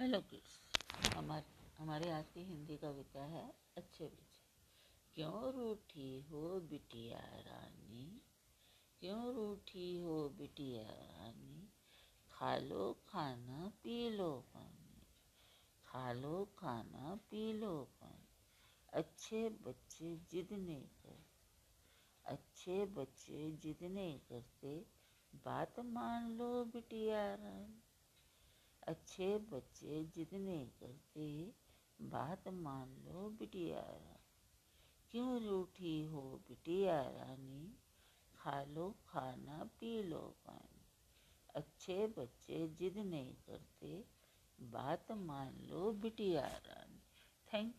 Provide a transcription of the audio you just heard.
Hello kids हमारे हमारे आज की हिंदी कविता है, अच्छे बच्चे क्यों रूठी हो बिटिया रानी? क्यों रूठी हो बिटिया रानी? खा लो खाना, पी लो पानी। खा लो खाना, पी लो पानी। अच्छे बच्चे जिद नहीं कर अच्छे बच्चे जिद नहीं करते। बात मान लो बिटिया रानी। अच्छे बच्चे जिद नहीं करते, बात मान लो बिटिया क्यों रूठी हो बिटिया रानी खा लो खाना, पी लो पानी। अच्छे बच्चे जिद नहीं करते, बात मान लो बिटिया रानी थैंक यू